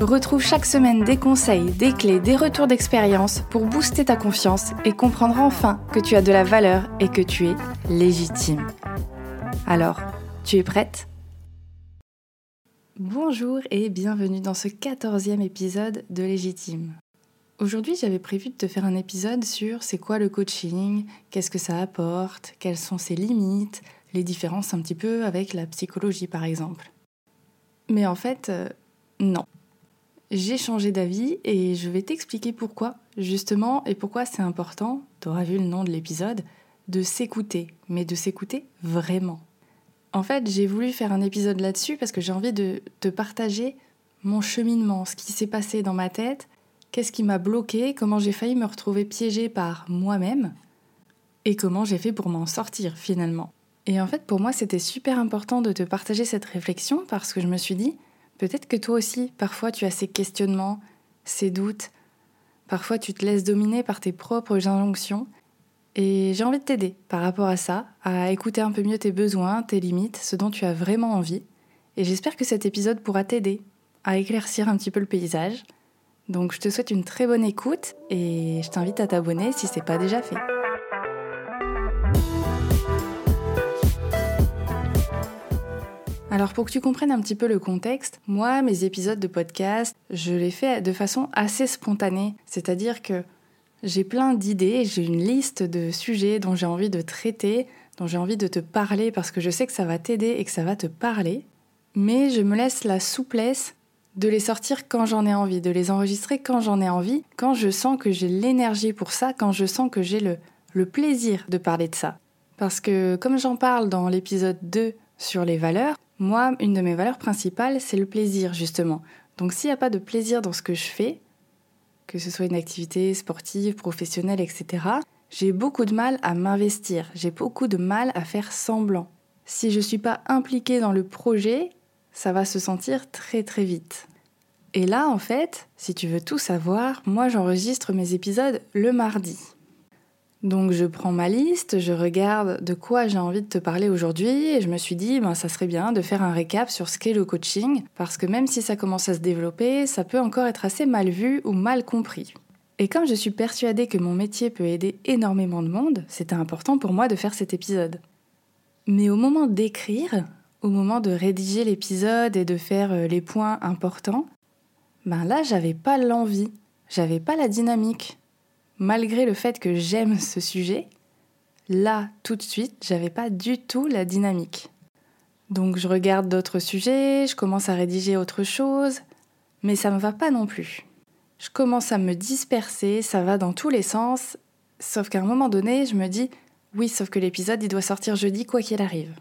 Retrouve chaque semaine des conseils, des clés, des retours d'expérience pour booster ta confiance et comprendre enfin que tu as de la valeur et que tu es légitime. Alors, tu es prête? Bonjour et bienvenue dans ce quatorzième épisode de Légitime. Aujourd'hui, j'avais prévu de te faire un épisode sur c'est quoi le coaching, qu'est-ce que ça apporte, quelles sont ses limites, les différences un petit peu avec la psychologie par exemple. Mais en fait, euh, non j'ai changé d'avis et je vais t'expliquer pourquoi, justement, et pourquoi c'est important, tu auras vu le nom de l'épisode, de s'écouter, mais de s'écouter vraiment. En fait, j'ai voulu faire un épisode là-dessus parce que j'ai envie de te partager mon cheminement, ce qui s'est passé dans ma tête, qu'est-ce qui m'a bloqué, comment j'ai failli me retrouver piégée par moi-même et comment j'ai fait pour m'en sortir finalement. Et en fait, pour moi, c'était super important de te partager cette réflexion parce que je me suis dit, Peut-être que toi aussi, parfois tu as ces questionnements, ces doutes, parfois tu te laisses dominer par tes propres injonctions. Et j'ai envie de t'aider par rapport à ça, à écouter un peu mieux tes besoins, tes limites, ce dont tu as vraiment envie. Et j'espère que cet épisode pourra t'aider à éclaircir un petit peu le paysage. Donc je te souhaite une très bonne écoute et je t'invite à t'abonner si ce n'est pas déjà fait. Alors pour que tu comprennes un petit peu le contexte, moi mes épisodes de podcast, je les fais de façon assez spontanée, c'est-à-dire que j'ai plein d'idées, j'ai une liste de sujets dont j'ai envie de traiter, dont j'ai envie de te parler parce que je sais que ça va t'aider et que ça va te parler, mais je me laisse la souplesse de les sortir quand j'en ai envie, de les enregistrer quand j'en ai envie, quand je sens que j'ai l'énergie pour ça, quand je sens que j'ai le, plaisir de parler de ça. Parce que comme j'en parle dans l'épisode 2 sur les valeurs, moi, une de mes valeurs principales, c'est le plaisir, justement. Donc s'il n'y a pas de plaisir dans ce que je fais, que ce soit une activité sportive, professionnelle, etc., j'ai beaucoup de mal à m'investir, j'ai beaucoup de mal à faire semblant. Si je ne suis pas impliquée dans le projet, ça va se sentir très très vite. Et là, en fait, si tu veux tout savoir, moi j'enregistre mes épisodes le mardi. Donc je prends ma liste, je regarde de quoi j'ai envie de te parler aujourd'hui et je me suis dit ben ça serait bien de faire un récap sur ce qu'est le coaching parce que même si ça commence à se développer, ça peut encore être assez mal vu ou mal compris. Et comme je suis persuadée que mon métier peut aider énormément de monde, c'était important pour moi de faire cet épisode. Mais au moment d'écrire, au moment de rédiger l'épisode et de faire euh, les points importants, ben là j'avais pas l'envie, j'avais pas la dynamique malgré le fait que j'aime ce sujet, là, tout de suite, j'avais pas du tout la dynamique. Donc je regarde d'autres sujets, je commence à rédiger autre chose, mais ça me va pas non plus. Je commence à me disperser, ça va dans tous les sens, sauf qu'à un moment donné, je me dis oui, sauf que l'épisode il doit sortir jeudi quoi qu'il arrive.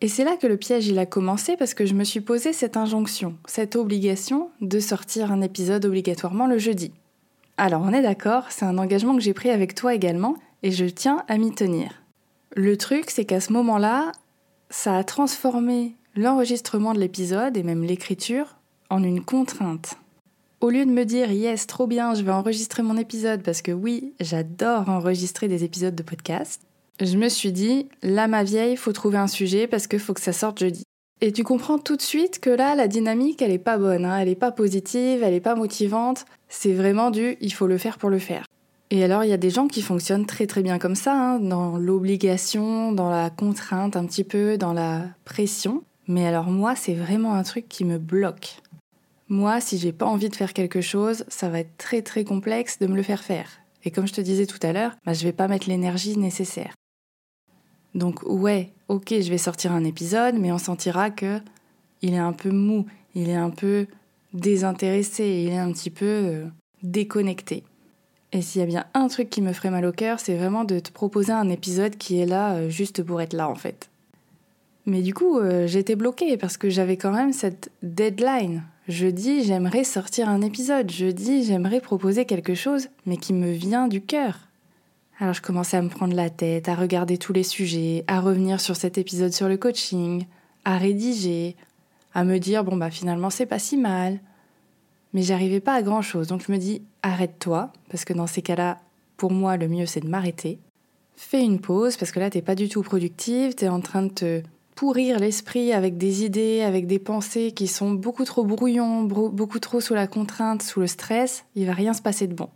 Et c'est là que le piège il a commencé parce que je me suis posé cette injonction, cette obligation de sortir un épisode obligatoirement le jeudi. Alors on est d'accord, c'est un engagement que j'ai pris avec toi également et je tiens à m'y tenir. Le truc, c'est qu'à ce moment-là, ça a transformé l'enregistrement de l'épisode et même l'écriture en une contrainte. Au lieu de me dire yes, trop bien, je vais enregistrer mon épisode parce que oui, j'adore enregistrer des épisodes de podcast, je me suis dit là ma vieille, faut trouver un sujet parce qu'il faut que ça sorte jeudi. Et tu comprends tout de suite que là, la dynamique, elle est pas bonne, hein. elle est pas positive, elle est pas motivante. C'est vraiment du il faut le faire pour le faire. Et alors, il y a des gens qui fonctionnent très très bien comme ça, hein, dans l'obligation, dans la contrainte un petit peu, dans la pression. Mais alors moi, c'est vraiment un truc qui me bloque. Moi, si j'ai pas envie de faire quelque chose, ça va être très très complexe de me le faire faire. Et comme je te disais tout à l'heure, bah, je vais pas mettre l'énergie nécessaire. Donc ouais, ok, je vais sortir un épisode, mais on sentira que il est un peu mou, il est un peu désintéressé, il est un petit peu euh, déconnecté. Et s'il y a bien un truc qui me ferait mal au cœur, c'est vraiment de te proposer un épisode qui est là euh, juste pour être là en fait. Mais du coup, euh, j'étais bloquée parce que j'avais quand même cette deadline. Je dis j'aimerais sortir un épisode, je dis j'aimerais proposer quelque chose, mais qui me vient du cœur. Alors je commençais à me prendre la tête, à regarder tous les sujets, à revenir sur cet épisode sur le coaching, à rédiger, à me dire bon bah finalement c'est pas si mal. Mais j'arrivais pas à grand chose, donc je me dis arrête-toi, parce que dans ces cas-là, pour moi le mieux c'est de m'arrêter. Fais une pause, parce que là t'es pas du tout productive, t'es en train de te pourrir l'esprit avec des idées, avec des pensées qui sont beaucoup trop brouillons, beaucoup trop sous la contrainte, sous le stress, il va rien se passer de bon.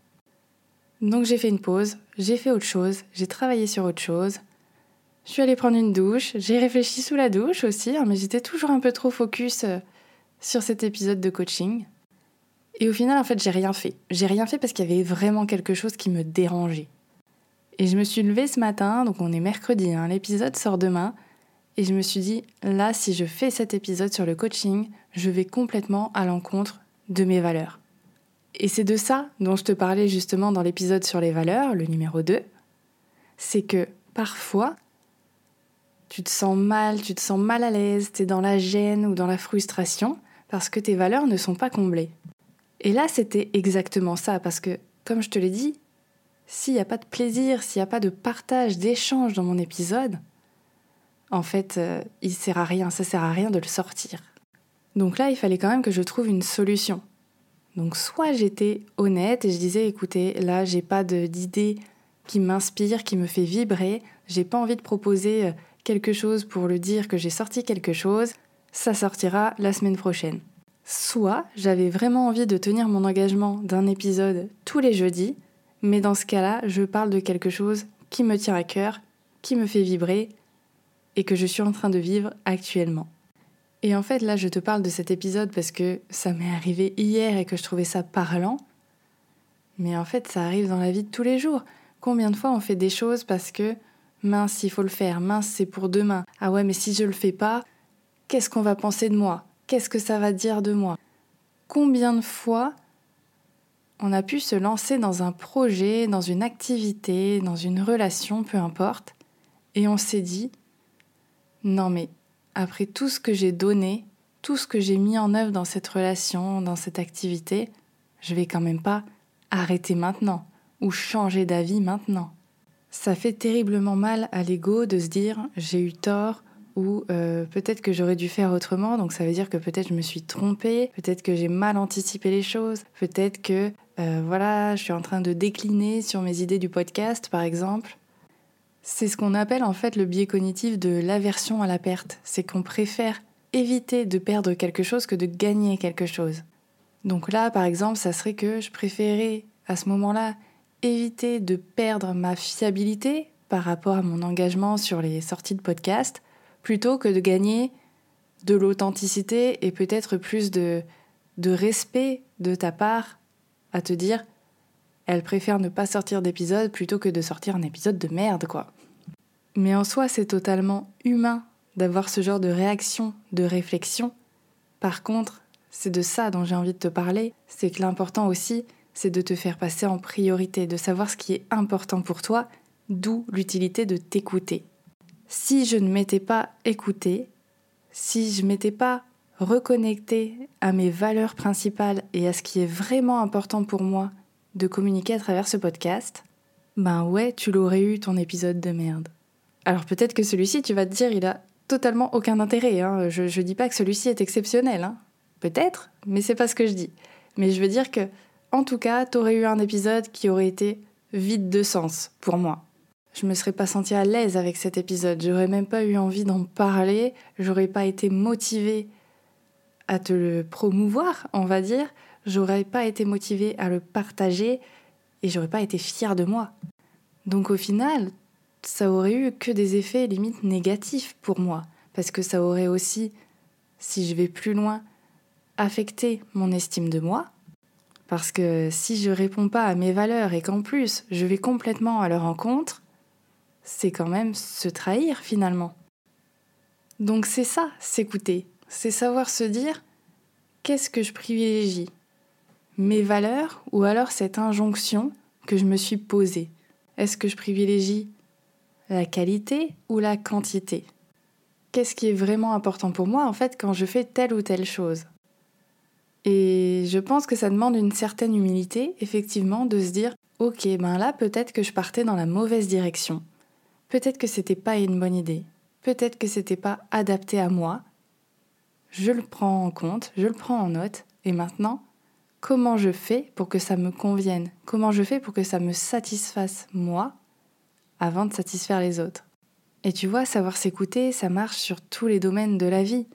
Donc j'ai fait une pause, j'ai fait autre chose, j'ai travaillé sur autre chose. Je suis allée prendre une douche, j'ai réfléchi sous la douche aussi, hein, mais j'étais toujours un peu trop focus euh, sur cet épisode de coaching. Et au final, en fait, j'ai rien fait. J'ai rien fait parce qu'il y avait vraiment quelque chose qui me dérangeait. Et je me suis levée ce matin, donc on est mercredi, hein, l'épisode sort demain. Et je me suis dit, là, si je fais cet épisode sur le coaching, je vais complètement à l'encontre de mes valeurs. Et c'est de ça dont je te parlais justement dans l'épisode sur les valeurs, le numéro 2. C'est que parfois, tu te sens mal, tu te sens mal à l'aise, tu es dans la gêne ou dans la frustration parce que tes valeurs ne sont pas comblées. Et là, c'était exactement ça, parce que, comme je te l'ai dit, s'il n'y a pas de plaisir, s'il n'y a pas de partage, d'échange dans mon épisode, en fait, euh, il sert à rien, ça sert à rien de le sortir. Donc là, il fallait quand même que je trouve une solution. Donc soit j'étais honnête et je disais écoutez, là, j'ai pas d'idée qui m'inspire, qui me fait vibrer, j'ai pas envie de proposer euh, quelque chose pour le dire que j'ai sorti quelque chose, ça sortira la semaine prochaine. Soit j'avais vraiment envie de tenir mon engagement d'un épisode tous les jeudis, mais dans ce cas-là, je parle de quelque chose qui me tient à cœur, qui me fait vibrer, et que je suis en train de vivre actuellement. Et en fait, là, je te parle de cet épisode parce que ça m'est arrivé hier et que je trouvais ça parlant. Mais en fait, ça arrive dans la vie de tous les jours. Combien de fois on fait des choses parce que mince, il faut le faire, mince, c'est pour demain. Ah ouais, mais si je le fais pas, qu'est-ce qu'on va penser de moi? Qu'est-ce que ça va dire de moi? Combien de fois on a pu se lancer dans un projet, dans une activité, dans une relation, peu importe, et on s'est dit non mais après tout ce que j'ai donné, tout ce que j'ai mis en œuvre dans cette relation, dans cette activité, je vais quand même pas arrêter maintenant ou changer d'avis maintenant. Ça fait terriblement mal à l'ego de se dire j'ai eu tort ou euh, peut-être que j'aurais dû faire autrement, donc ça veut dire que peut-être je me suis trompée, peut-être que j'ai mal anticipé les choses, peut-être que euh, voilà, je suis en train de décliner sur mes idées du podcast par exemple. C'est ce qu'on appelle en fait le biais cognitif de l'aversion à la perte. C'est qu'on préfère éviter de perdre quelque chose que de gagner quelque chose. Donc là, par exemple, ça serait que je préférais à ce moment-là éviter de perdre ma fiabilité par rapport à mon engagement sur les sorties de podcast, plutôt que de gagner de l'authenticité et peut-être plus de, de respect de ta part à te dire elle préfère ne pas sortir d'épisode plutôt que de sortir un épisode de merde, quoi. Mais en soi, c'est totalement humain d'avoir ce genre de réaction, de réflexion. Par contre, c'est de ça dont j'ai envie de te parler, c'est que l'important aussi, c'est de te faire passer en priorité, de savoir ce qui est important pour toi, d'où l'utilité de t'écouter. Si je ne m'étais pas écouté, si je m'étais pas reconnecté à mes valeurs principales et à ce qui est vraiment important pour moi de communiquer à travers ce podcast, ben ouais, tu l'aurais eu ton épisode de merde. Alors peut-être que celui-ci, tu vas te dire, il a totalement aucun intérêt. Hein. Je, ne dis pas que celui-ci est exceptionnel. Hein. Peut-être, mais c'est pas ce que je dis. Mais je veux dire que, en tout cas, tu aurais eu un épisode qui aurait été vide de sens pour moi. Je me serais pas sentie à l'aise avec cet épisode. J'aurais même pas eu envie d'en parler. J'aurais pas été motivée à te le promouvoir, on va dire j'aurais pas été motivée à le partager et j'aurais pas été fière de moi. Donc au final, ça aurait eu que des effets limite négatifs pour moi, parce que ça aurait aussi, si je vais plus loin, affecté mon estime de moi, parce que si je réponds pas à mes valeurs et qu'en plus je vais complètement à leur encontre, c'est quand même se trahir finalement. Donc c'est ça, s'écouter, c'est savoir se dire qu'est-ce que je privilégie? Mes valeurs ou alors cette injonction que je me suis posée? Est-ce que je privilégie la qualité ou la quantité Qu'est-ce qui est vraiment important pour moi en fait quand je fais telle ou telle chose? Et je pense que ça demande une certaine humilité, effectivement, de se dire ok, ben là peut-être que je partais dans la mauvaise direction. Peut-être que c'était pas une bonne idée. Peut-être que c'était pas adapté à moi. Je le prends en compte, je le prends en note, et maintenant, comment je fais pour que ça me convienne? Comment je fais pour que ça me satisfasse moi avant de satisfaire les autres Et tu vois, savoir s'écouter, ça marche sur tous les domaines de la vie.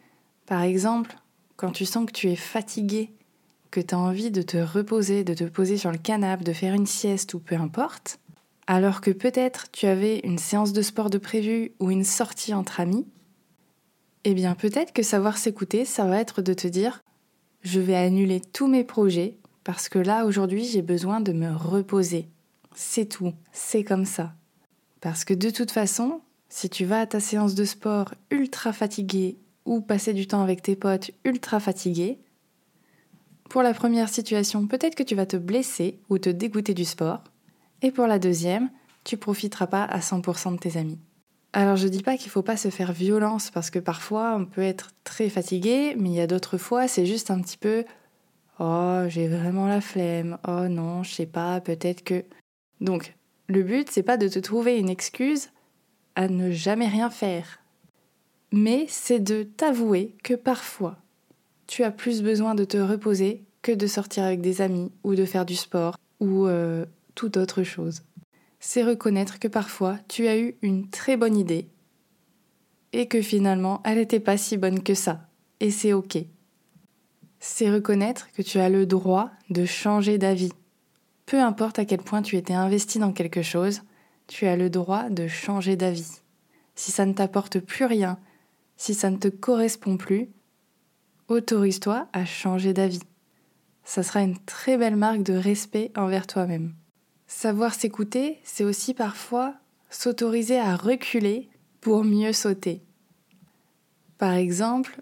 Par exemple, quand tu sens que tu es fatigué, que tu as envie de te reposer, de te poser sur le canapé, de faire une sieste ou peu importe, alors que peut-être tu avais une séance de sport de prévu ou une sortie entre amis, eh bien peut-être que savoir s'écouter, ça va être de te dire je vais annuler tous mes projets parce que là aujourd'hui j'ai besoin de me reposer. C'est tout, c'est comme ça. Parce que de toute façon, si tu vas à ta séance de sport ultra fatigué ou passer du temps avec tes potes ultra fatigués, pour la première situation, peut-être que tu vas te blesser ou te dégoûter du sport. Et pour la deuxième, tu profiteras pas à 100% de tes amis. Alors je dis pas qu'il faut pas se faire violence parce que parfois on peut être très fatigué, mais il y a d'autres fois c'est juste un petit peu oh j'ai vraiment la flemme, oh non je sais pas peut-être que donc le but c'est pas de te trouver une excuse à ne jamais rien faire, mais c'est de t'avouer que parfois tu as plus besoin de te reposer que de sortir avec des amis ou de faire du sport ou euh, toute autre chose. C'est reconnaître que parfois tu as eu une très bonne idée et que finalement elle n'était pas si bonne que ça. Et c'est ok. C'est reconnaître que tu as le droit de changer d'avis. Peu importe à quel point tu étais investi dans quelque chose, tu as le droit de changer d'avis. Si ça ne t'apporte plus rien, si ça ne te correspond plus, autorise-toi à changer d'avis. Ça sera une très belle marque de respect envers toi-même. Savoir s'écouter, c'est aussi parfois s'autoriser à reculer pour mieux sauter. Par exemple,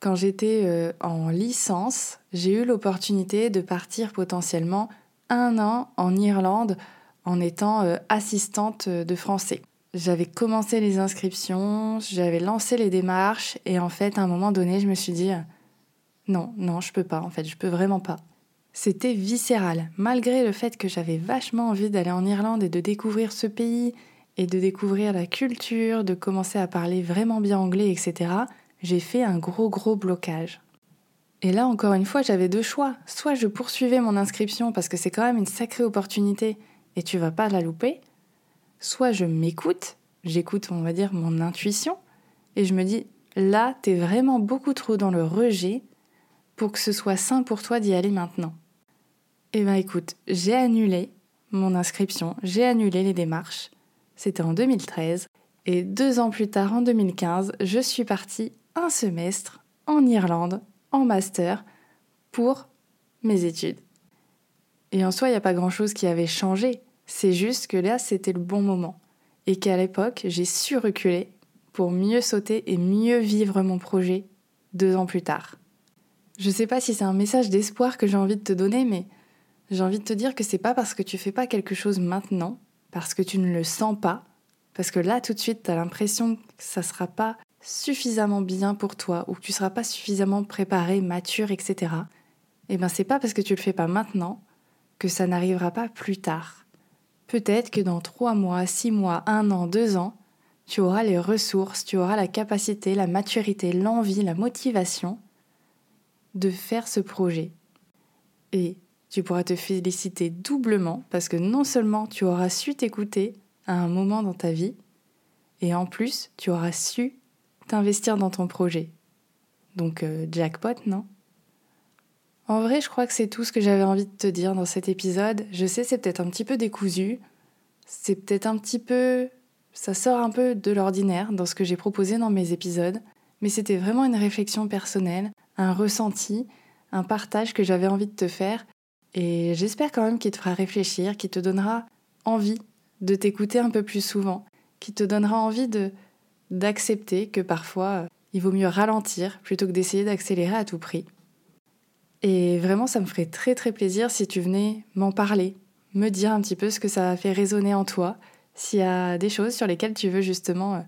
quand j'étais euh, en licence, j'ai eu l'opportunité de partir potentiellement un an en Irlande en étant euh, assistante de français. J'avais commencé les inscriptions, j'avais lancé les démarches et en fait à un moment donné je me suis dit non, non, je peux pas en fait, je peux vraiment pas. C'était viscéral, malgré le fait que j'avais vachement envie d'aller en Irlande et de découvrir ce pays et de découvrir la culture, de commencer à parler vraiment bien anglais, etc. J'ai fait un gros gros blocage. Et là encore une fois, j'avais deux choix. Soit je poursuivais mon inscription parce que c'est quand même une sacrée opportunité et tu vas pas la louper. Soit je m'écoute, j'écoute on va dire mon intuition et je me dis là t'es vraiment beaucoup trop dans le rejet pour que ce soit sain pour toi d'y aller maintenant. Eh bien écoute, j'ai annulé mon inscription, j'ai annulé les démarches. C'était en 2013. Et deux ans plus tard, en 2015, je suis partie un semestre en Irlande, master, pour mes études. Et en soi, il n'y a pas grand-chose qui avait changé. C'est juste que là, c'était le bon moment. Et qu'à l'époque, j'ai su reculer pour mieux sauter et mieux vivre mon projet deux ans plus tard. Je sais pas si c'est un message d'espoir que j'ai envie de te donner, mais j'ai envie de te dire que c'est pas parce que tu fais pas quelque chose maintenant, parce que tu ne le sens pas, parce que là tout de suite tu as l'impression que ça sera pas suffisamment bien pour toi ou que tu seras pas suffisamment préparé, mature, etc. Eh ben c'est pas parce que tu le fais pas maintenant que ça n'arrivera pas plus tard. Peut-être que dans trois mois, six mois, un an, deux ans, tu auras les ressources, tu auras la capacité, la maturité, l'envie, la motivation de faire ce projet. Et tu pourras te féliciter doublement parce que non seulement tu auras su t'écouter à un moment dans ta vie, et en plus tu auras su t'investir dans ton projet. Donc euh, jackpot, non? En vrai, je crois que c'est tout ce que j'avais envie de te dire dans cet épisode. Je sais, c'est peut-être un petit peu décousu, c'est peut-être un petit peu... ça sort un peu de l'ordinaire dans ce que j'ai proposé dans mes épisodes, mais c'était vraiment une réflexion personnelle, un ressenti, un partage que j'avais envie de te faire et j'espère quand même qu'il te fera réfléchir, qu'il te donnera envie de t'écouter un peu plus souvent, qu'il te donnera envie de d'accepter que parfois il vaut mieux ralentir plutôt que d'essayer d'accélérer à tout prix. Et vraiment, ça me ferait très très plaisir si tu venais m'en parler, me dire un petit peu ce que ça a fait résonner en toi, s'il y a des choses sur lesquelles tu veux justement euh,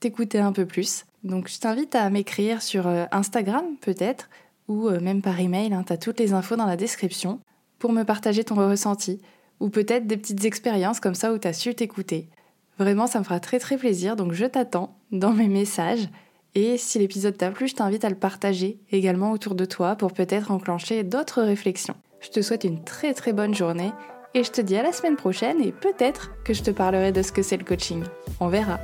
t'écouter un peu plus. Donc je t'invite à m'écrire sur euh, Instagram peut-être, ou euh, même par email, hein, tu as toutes les infos dans la description pour me partager ton ressenti ou peut-être des petites expériences comme ça où tu as su t'écouter. Vraiment, ça me fera très très plaisir, donc je t'attends dans mes messages. Et si l'épisode t'a plu, je t'invite à le partager également autour de toi pour peut-être enclencher d'autres réflexions. Je te souhaite une très très bonne journée et je te dis à la semaine prochaine et peut-être que je te parlerai de ce que c'est le coaching. On verra.